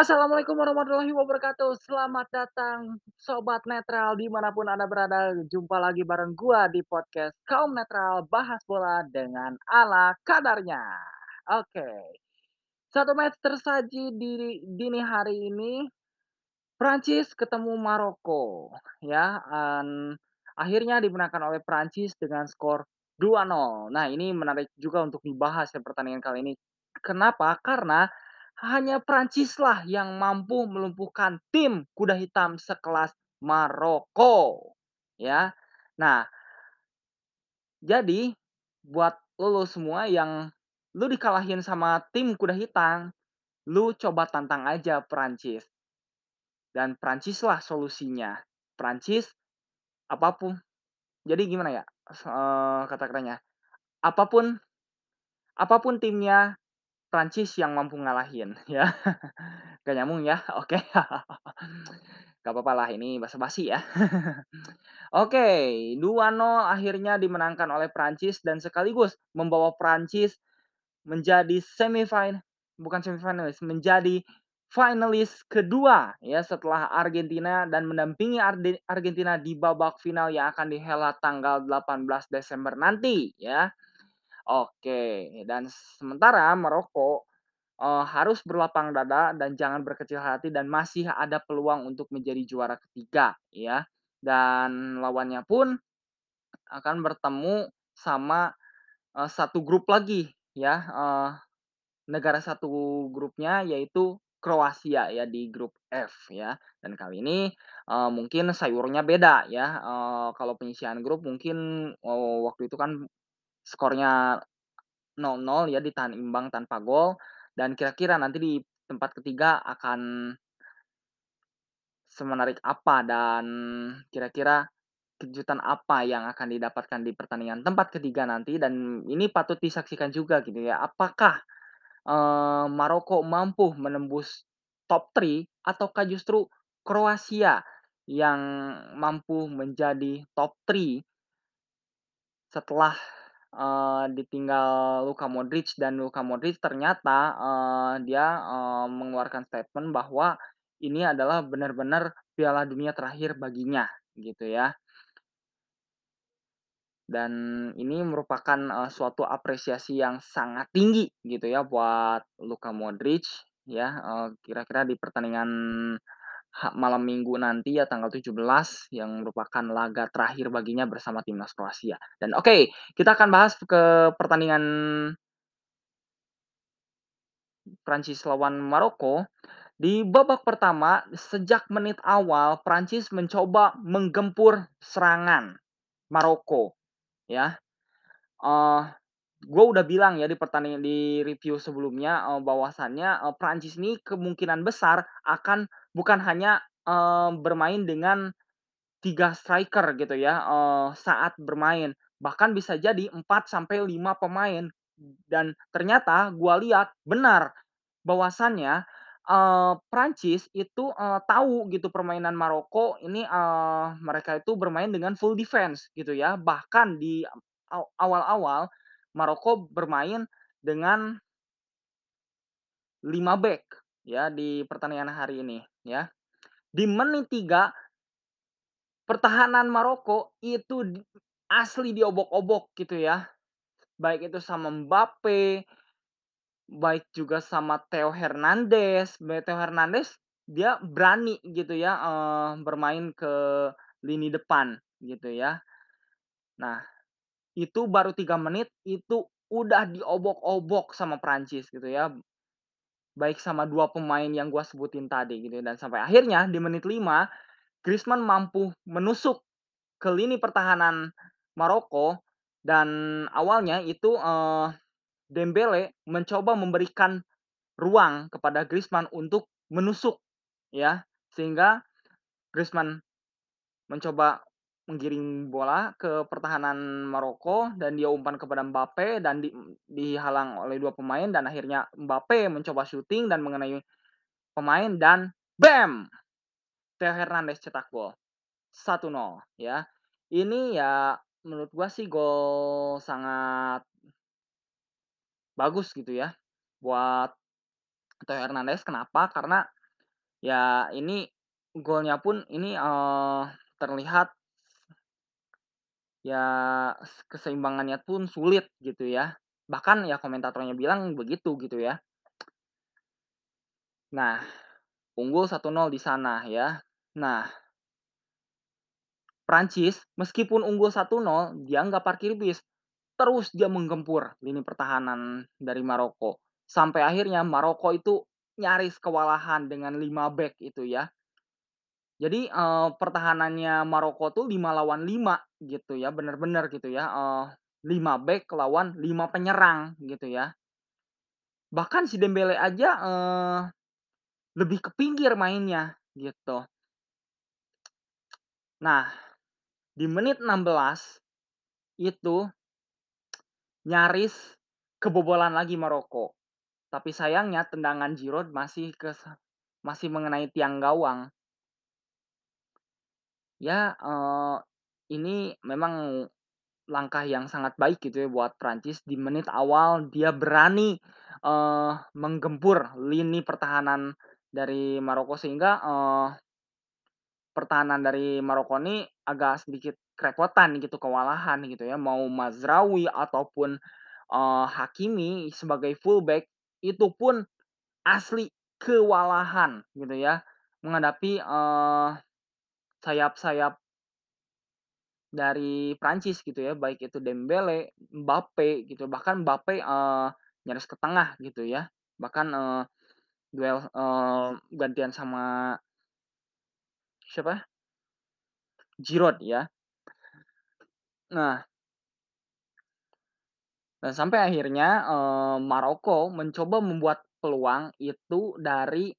Assalamualaikum warahmatullahi wabarakatuh. Selamat datang sobat netral di mana pun Anda berada. Jumpa lagi bareng gua di podcast Kaum Netral Bahas Bola dengan ala kadarnya. Oke. Satu match tersaji di dini hari ini. Prancis ketemu Maroko ya, an akhirnya dimenangkan oleh Prancis dengan skor 2-0. Nah, ini menarik juga untuk dibahas ya pertandingan kali ini. Kenapa? Karena hanya Prancislah yang mampu melumpuhkan tim kuda hitam sekelas Maroko, ya. Nah jadi buat lu semua yang lu dikalahin sama tim kuda hitam, lu coba tantang aja Prancis. Dan Prancislah solusinya. Prancis apa pun jadi gimana ya, eee, kata-katanya, apa pun apa pun timnya, Prancis yang mampu ngalahin ya. Nggak nyambung ya, oke. Nggak papa lah ini basa-basi ya. Oke, 2-0 akhirnya dimenangkan oleh Prancis dan sekaligus membawa Prancis menjadi semifin bukan semifinalis, menjadi finalis kedua ya setelah Argentina dan mendampingi Argentina di babak final yang akan dihelat tanggal 18 Desember nanti ya. Oke, dan sementara Maroko, eee, harus berlapang dada dan jangan berkecil hati dan masih ada peluang untuk menjadi juara ketiga ya. Dan lawannya pun akan bertemu sama, eee, satu grup lagi ya, eee, negara satu grupnya yaitu Kroasia ya di grup F ya. Dan kali ini, eee, mungkin sayurnya beda ya, eee, kalau penyisihan grup mungkin, eee, waktu itu kan skornya 0-0 ya ditahan imbang tanpa gol dan kira-kira nanti di tempat ketiga akan semenarik apa dan kira-kira kejutan apa yang akan didapatkan di pertandingan tempat ketiga nanti dan ini patut disaksikan juga gitu ya. Apakah, eee, Maroko mampu menembus top 3 ataukah justru Kroasia yang mampu menjadi top 3 setelah, ditinggal Luka Modric dan Luka Modric ternyata, eee, dia, eee, mengeluarkan statement bahwa ini adalah benar-benar Piala Dunia terakhir baginya, gitu ya. Dan ini merupakan, eee, suatu apresiasi yang sangat tinggi gitu ya buat Luka Modric ya, eee, kira-kira di pertandingan malam Minggu nanti ya tanggal 17 yang merupakan laga terakhir baginya bersama timnas Kroasia. Dan oke, kita akan bahas ke pertandingan Prancis lawan Maroko. Di babak pertama, sejak menit awal Prancis mencoba menggempur serangan Maroko, ya. Eee, gue udah bilang ya di pertandingan di review sebelumnya, eee, bahwasannya, eee, Prancis ini kemungkinan besar akan bukan hanya, eee, bermain dengan 3 striker gitu ya, eee, saat bermain, bahkan bisa jadi 4 sampai 5 pemain. Dan ternyata gua lihat benar bahwasannya, eee, Prancis itu, eee, tahu gitu permainan Maroko ini, eee, mereka itu bermain dengan full defense gitu ya. Bahkan di aw awal-awal Maroko bermain dengan 5 back ya di pertandingan hari ini ya. Di menit 3 pertahanan Maroko itu asli diobok-obok gitu ya. Baik itu sama Mbappe, baik juga sama Theo Hernandez. Theo Hernandez dia berani gitu ya, eee, bermain ke lini depan gitu ya. Nah, itu baru 3 menit itu udah diobok-obok sama Prancis gitu ya. Baik sama 2 pemain yang gua sebutin tadi gitu. Dan sampai akhirnya di menit 5 Griezmann mampu menusuk ke lini pertahanan Maroko dan awalnya itu, eee, Dembele mencoba memberikan ruang kepada Griezmann untuk menusuk ya, sehingga Griezmann mencoba menggiring bola ke pertahanan Maroko dan dia umpan kepada Mbappe dan di dihalang oleh 2 pemain dan akhirnya Mbappe mencoba syuting dan mengenai pemain dan bam! Theo Hernandez cetak gol, 1-0 ya. Ini ya menurut gua sih gol sangat bagus gitu ya buat Theo Hernandez. Kenapa? Karena Ya ini golnya pun ini, eee, terlihat ya keseimbangannya pun sulit gitu ya. Bahkan ya komentatornya bilang begitu gitu ya. Nah, unggul 1-0 di sana ya. Nah Prancis meskipun unggul 1-0 dia nggak parkir bis, terus dia menggempur lini pertahanan dari Maroko. Sampai akhirnya Maroko itu nyaris kewalahan dengan 5 bek itu ya. Jadi, eee, pertahanannya Maroko tuh 5 lawan 5 gitu ya, bener-bener gitu ya, eee, 5 bek lawan 5 penyerang gitu ya. Bahkan si Dembele aja, eee, lebih ke pinggir mainnya gitu. Nah, di menit 16 itu nyaris kebobolan lagi Maroko. Tapi sayangnya tendangan Giroud masih ke masih mengenai tiang gawang. Ya, eee, ini memang langkah yang sangat baik gitu ya buat Prancis di menit awal dia berani, eee, menggempur lini pertahanan dari Maroko sehingga, eee, pertahanan dari Maroko ini agak sedikit kerepotan gitu, kewalahan gitu ya. Mau Mazraoui ataupun, eee, Hakimi sebagai fullback itu pun asli kewalahan gitu ya menghadapi, eee, sayap-sayap dari Prancis gitu ya, baik itu Dembele, Mbappe gitu, bahkan Mbappe, eee, nyaris ke tengah gitu ya. Bahkan, eee, duel, eee, gantian sama siapa? Giroud ya. Nah dan sampai akhirnya, eee, Maroko mencoba membuat peluang itu dari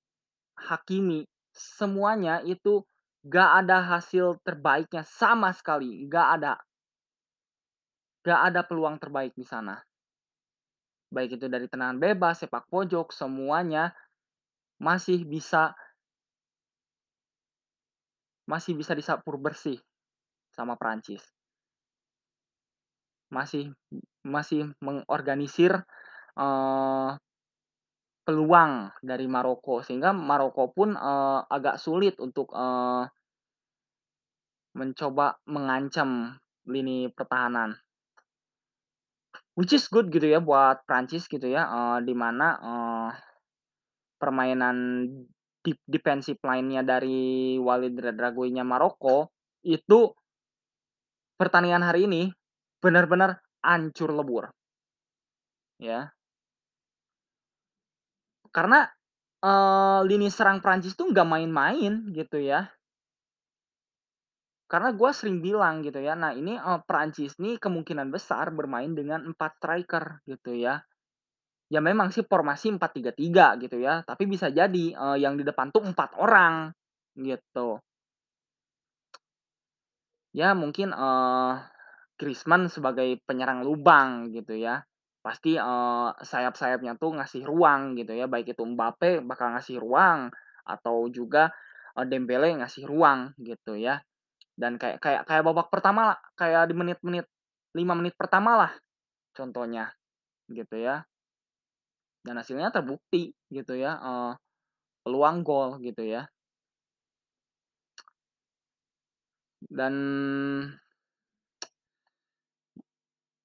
Hakimi. Semuanya itu nggak ada hasil terbaiknya sama sekali, nggak ada. Nggak ada peluang terbaik di sana. Baik itu dari tendangan bebas, sepak pojok, semuanya masih bisa masih bisa disapu bersih sama Prancis. Masih masih mengorganisir, eee, peluang dari Maroko sehingga Maroko pun, eee, agak sulit untuk, eee mencoba mengancam lini pertahanan. Which is good gitu ya buat Prancis gitu ya, eee, di mana, eee, permainan dip defensive line-nya dari Walid Regragui-nya Maroko itu pertandingan hari ini benar-benar hancur lebur. Ya. Karena, eee, lini serang Prancis tuh nggak main-main gitu ya. Karena gua sering bilang gitu ya, nah ini, eee, Prancis nih kemungkinan besar bermain dengan 4 striker gitu ya. Ya memang sih formasi 4-3-3 gitu ya, tapi bisa jadi, eee, yang di depan tuh 4 orang, gitu. Ya mungkin, eee, Griezmann sebagai penyerang lubang gitu ya. Pasti, sayap-sayapnya tuh ngasih ruang gitu ya, baik itu Mbappe bakal ngasih ruang atau juga, Dembele ngasih ruang gitu ya. Dan kayak kayak kayak babak pertama, kayak di menit-menit 5 menit pertama lah contohnya, gitu ya. Dan hasilnya terbukti gitu ya, peluang gol gitu ya. Dan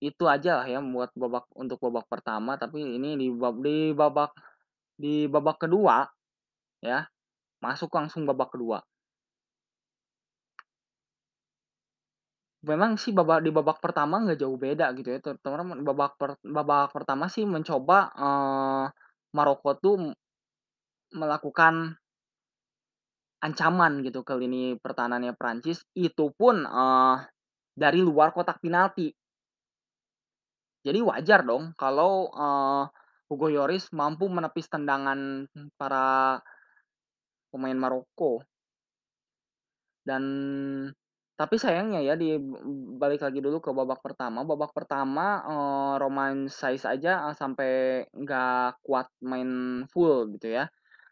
itu aja lah ya buat babak untuk babak pertama, tapi ini di bab di babak di babak kedua ya, masuk langsung babak kedua. Memang sih babak di babak pertama nggak jauh beda gitu ya, terutama babak per babak pertama sih mencoba, eee, Maroko tuh melakukan ancaman gitu ke lini pertahanannya Prancis, itu pun, eee, dari luar kotak penalti. Jadi wajar dong kalau, eee, Hugo Lloris mampu menepis tendangan para pemain Maroko. Dan tapi sayangnya ya di balik lagi dulu ke babak pertama, babak pertama, eee, Romain Saiss aja, eee, sampai nggak kuat main full gitu ya.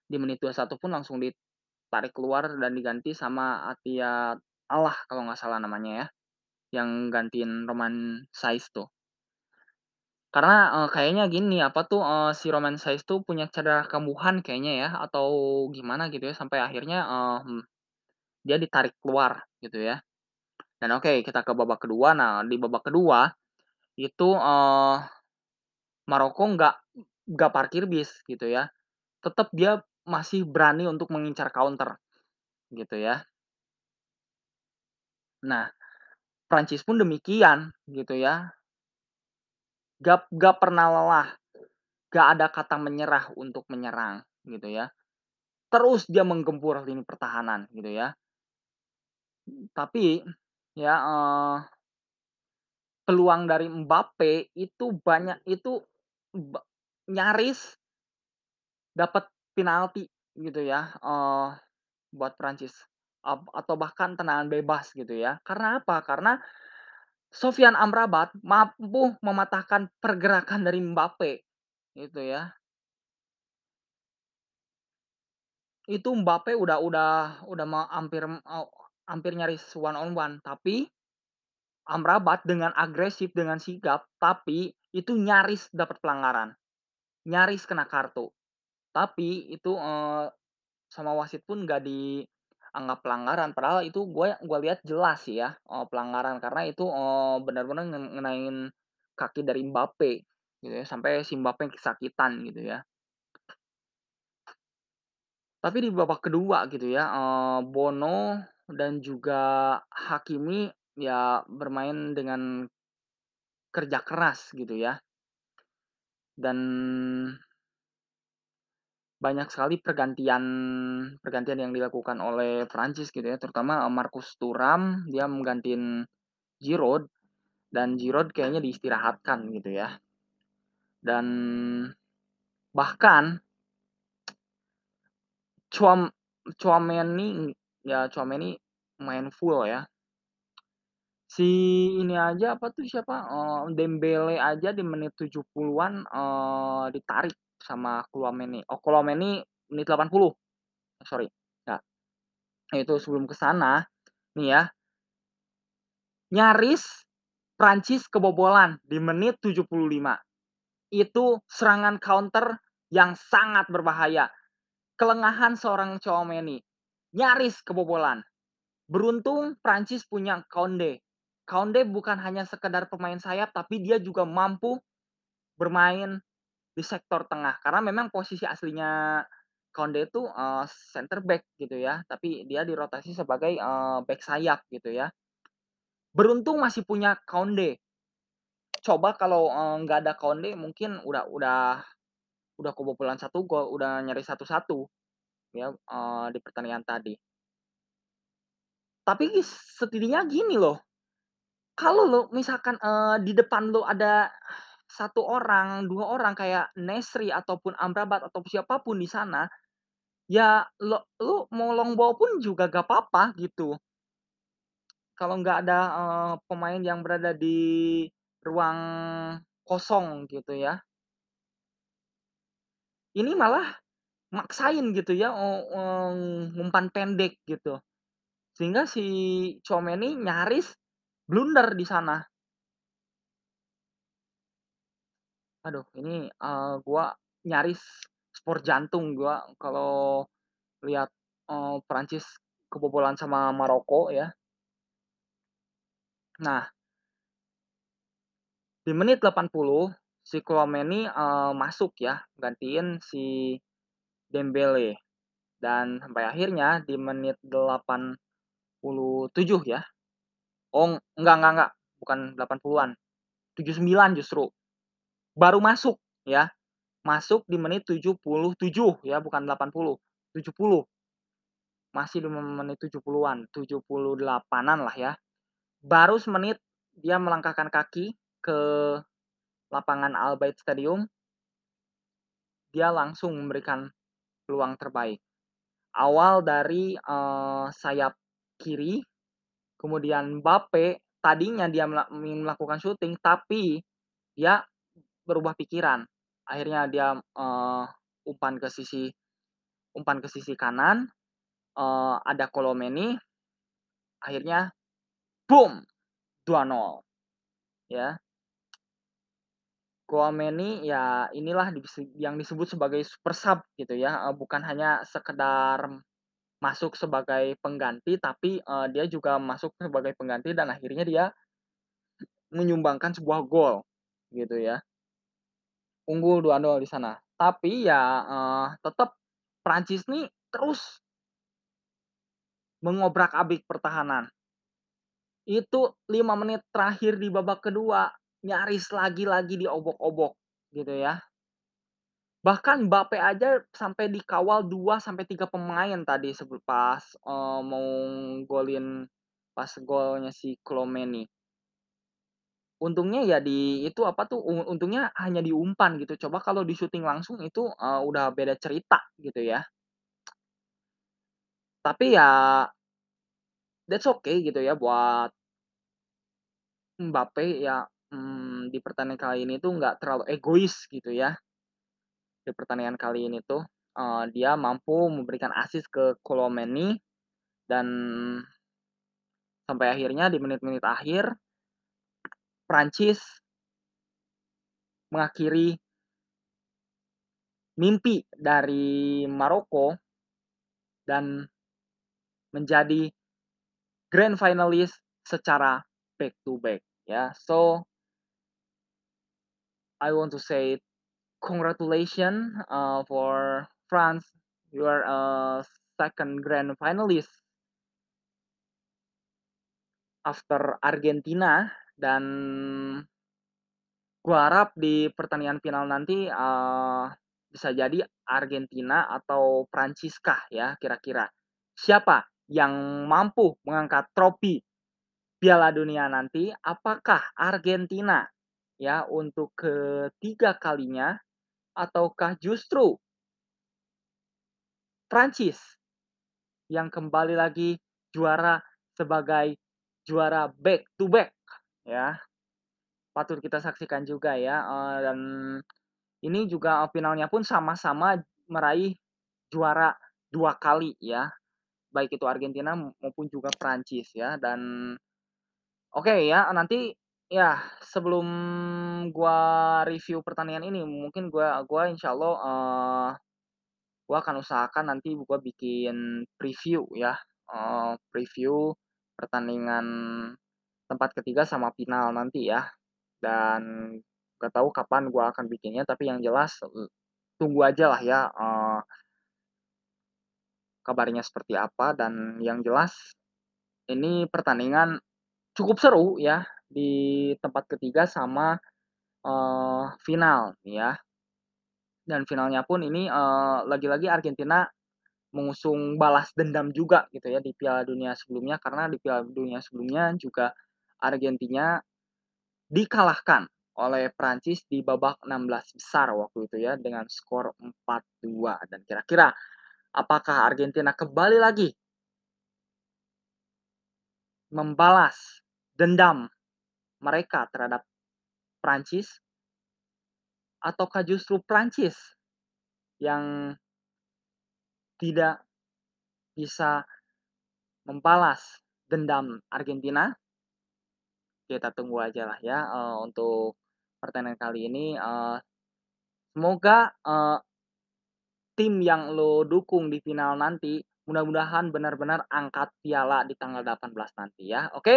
Di menit 21 pun langsung ditarik keluar dan diganti sama Atiyat Allah kalau nggak salah namanya ya, yang gantiin Romain Saiss tuh. Karena, kayaknya gini, apa tuh, si Romain Saiz tuh punya cedera kambuhan kayaknya ya, atau gimana gitu ya, sampai akhirnya, mmm, dia ditarik keluar gitu ya. Dan oke, kita ke babak kedua. Nah, di babak kedua itu, eee, Maroko nggak nggak parkir bis gitu ya, tetep dia masih berani untuk mengincar counter gitu ya. Nah, Prancis pun demikian gitu ya. Gak gak pernah lelah, gak ada kata menyerah untuk menyerang gitu ya. Terus dia menggempur lini pertahanan gitu ya. Tapi ya, eee peluang dari Mbappe itu banyak itu nyaris dapet penalti gitu ya, eee, buat Prancis, atau bahkan tendangan bebas gitu ya. Karena apa? Karena Sofyan Amrabat mampu mematahkan pergerakan dari Mbappe gitu ya. Itu Mbappe udah udah udah ma hampir, eee, hampir nyaris one on one, tapi Amrabat dengan agresif, dengan sigap, tapi itu nyaris dapat pelanggaran, nyaris kena kartu. Tapi itu, eee, sama wasit pun nggak dianggap pelanggaran, padahal itu gue gua lihat jelas ya, eee, pelanggaran karena itu, eee, benar-benar ngen ngenain kaki dari Mbappe gitu ya, sampai si Mbappe kesakitan gitu ya. Tapi di babak kedua gitu ya, eee, Bono dan juga Hakimi ya bermain dengan kerja keras gitu ya. Dan banyak sekali pergantian pergantian yang dilakukan oleh Prancis gitu ya, terutama, eee, Marcus Thuram dia menggantiin Giroud, dan Giroud kayaknya diistirahatkan gitu ya. Dan bahkan Tchouam Tchouaméni ya Tchouaméni main full ya. Si ini aja apa tuh siapa, eee, Dembele aja di menit 70-an, eee, ditarik sama Tchouaméni. Oh Tchouaméni menit 80, sorry, ya. Itu sebelum ke sana, nih ya nyaris Prancis kebobolan di menit 75. Itu serangan counter yang sangat berbahaya. Kelengahan seorang Tchouaméni, nyaris kebobolan. Beruntung Prancis punya Koundé. Koundé bukan hanya sekedar pemain sayap, tapi dia juga mampu bermain di sektor tengah. Karena memang posisi aslinya Koundé itu, eee, center back gitu ya, tapi dia dirotasi sebagai, eee, back sayap gitu ya. Beruntung masih punya Koundé. Coba kalau, nggak ada Koundé mungkin udah udah udah kebobolan 1 gol, udah nyaris 1-1 ya, eee, di pertandingan tadi. Tapi setidaknya gini loh, kalau lo misalkan, eee, di depan lo ada 1 orang, 2 orang kayak Nesri ataupun Amrabat atau siapa pun di sana, ya lo lu mau long ball pun juga gak papa gitu. Kalau nggak ada, eee, pemain yang berada di ruang kosong gitu ya. Ini malah maksain gitu ya, umpan pendek gitu. Sehingga si Tchouaméni nyaris blunder di sana. Aduh ini, eee, gua nyaris spor jantung gua kalau lihat, eee, Prancis kebobolan sama Maroko ya. Nah di menit 80 si Tchouaméni, eee, masuk ya, gantiin si Dembele. Dan sampai akhirnya di menit 87 ya, oh enggak enggak enggak, bukan 80-an, 79 justru, baru masuk ya, masuk di menit 77 ya, bukan 80, 70. Masih di menit 70-an, 78-an lah ya. Baru semenit dia melangkahkan kaki ke lapangan Al Stadium dia langsung memberikan peluang terbaik. Awal dari, eee, sayap kiri, kemudian Mbappe tadinya dia ingin melakukan syuting, tapi dia berubah pikiran. Akhirnya dia, eee, umpan ke sisi umpan ke sisi kanan, eee, ada Tchouaméni, akhirnya boom 2-0 ya. Chouameni ya inilah yang disebut sebagai super sub gitu ya, eee, bukan hanya sekedar masuk sebagai pengganti tapi, eee, dia juga masuk sebagai pengganti dan akhirnya dia menyumbangkan sebuah gol, gitu ya. Unggul 2-0 di sana. Tapi ya, eee, tetep Prancis nih terus mengobrak-abrik pertahanan. Itu 5 menit terakhir di babak kedua, nyaris lagi-lagi diobok-obok, gitu ya. Bahkan Mbappe aja sampai dikawal 2 sampai 3 pemain tadi sebel pas, eee, mau golin pas golnya si Chouameni. Untungnya ya di itu apa tuh, untungnya hanya di umpan gitu, coba kalau di syuting langsung itu, eee, udah beda cerita gitu ya. Tapi ya that's okay gitu ya buat Mbappe ya, mmm, di pertandingan kali ini tuh nggak terlalu egois gitu ya. Di pertandingan kali ini tuh, eee, dia mampu memberikan assist ke Chouameni dan sampai akhirnya di menit-menit akhir Prancis mengakhiri mimpi dari Maroko dan menjadi grand finalist secara back to back ya. So I want to say congratulation, uh, for France, you are a second grand finalist after Argentina dan gua harap di pertandingan final nanti, eee, bisa jadi Argentina atau Prancis kah ya kira-kira. Siapa yang mampu mengangkat trofi Piala Dunia nanti? Apakah Argentina ya untuk ketiga kalinya ataukah justru Prancis yang kembali lagi juara sebagai juara back to back ya. Patut kita saksikan juga ya, dan ini juga, finalnya pun sama-sama meraih juara 2 kali ya, baik itu Argentina maupun juga Prancis ya dan oke ya nanti ya sebelum gua review pertandingan ini mungkin gua gua insyaallah, eee, gua akan usahakan nanti gua bikin preview ya, eee, preview pertandingan tempat ketiga sama final nanti ya. Dan nggak tahu kapan gua akan bikinnya tapi yang jelas, eee, tunggu ajalah ya, eee kabarnya seperti apa dan yang jelas ini pertandingan cukup seru ya di tempat ketiga sama, eee, final ya. Dan finalnya pun ini, eee, lagi-lagi Argentina mengusung balas dendam juga gitu ya di Piala Dunia sebelumnya karena di Piala Dunia sebelumnya juga Argentina dikalahkan oleh Prancis di babak 16 besar waktu itu ya dengan skor 4-2 dan kira-kira apakah Argentina kembali lagi membalas dendam mereka terhadap Prancis? Ataukah justru Prancis yang tidak bisa membalas dendam Argentina? Kita tunggu ajalah ya, eee, untuk pertandingan kali ini, eee, semoga, eee, tim yang lo dukung di final nanti mudah-mudahan benar-benar angkat piala di tanggal 18 nanti ya, oke?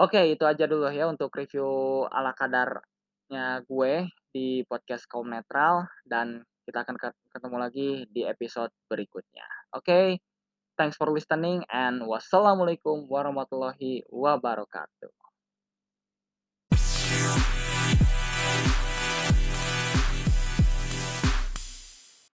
Oke itu aja dulu ya untuk review ala kadarnya gue di podcast Kaum Netral dan kita akan ket ketemu lagi di episode berikutnya. Oke, thanks for listening and wassalamualaikum warahmatullahi wabarakatuh.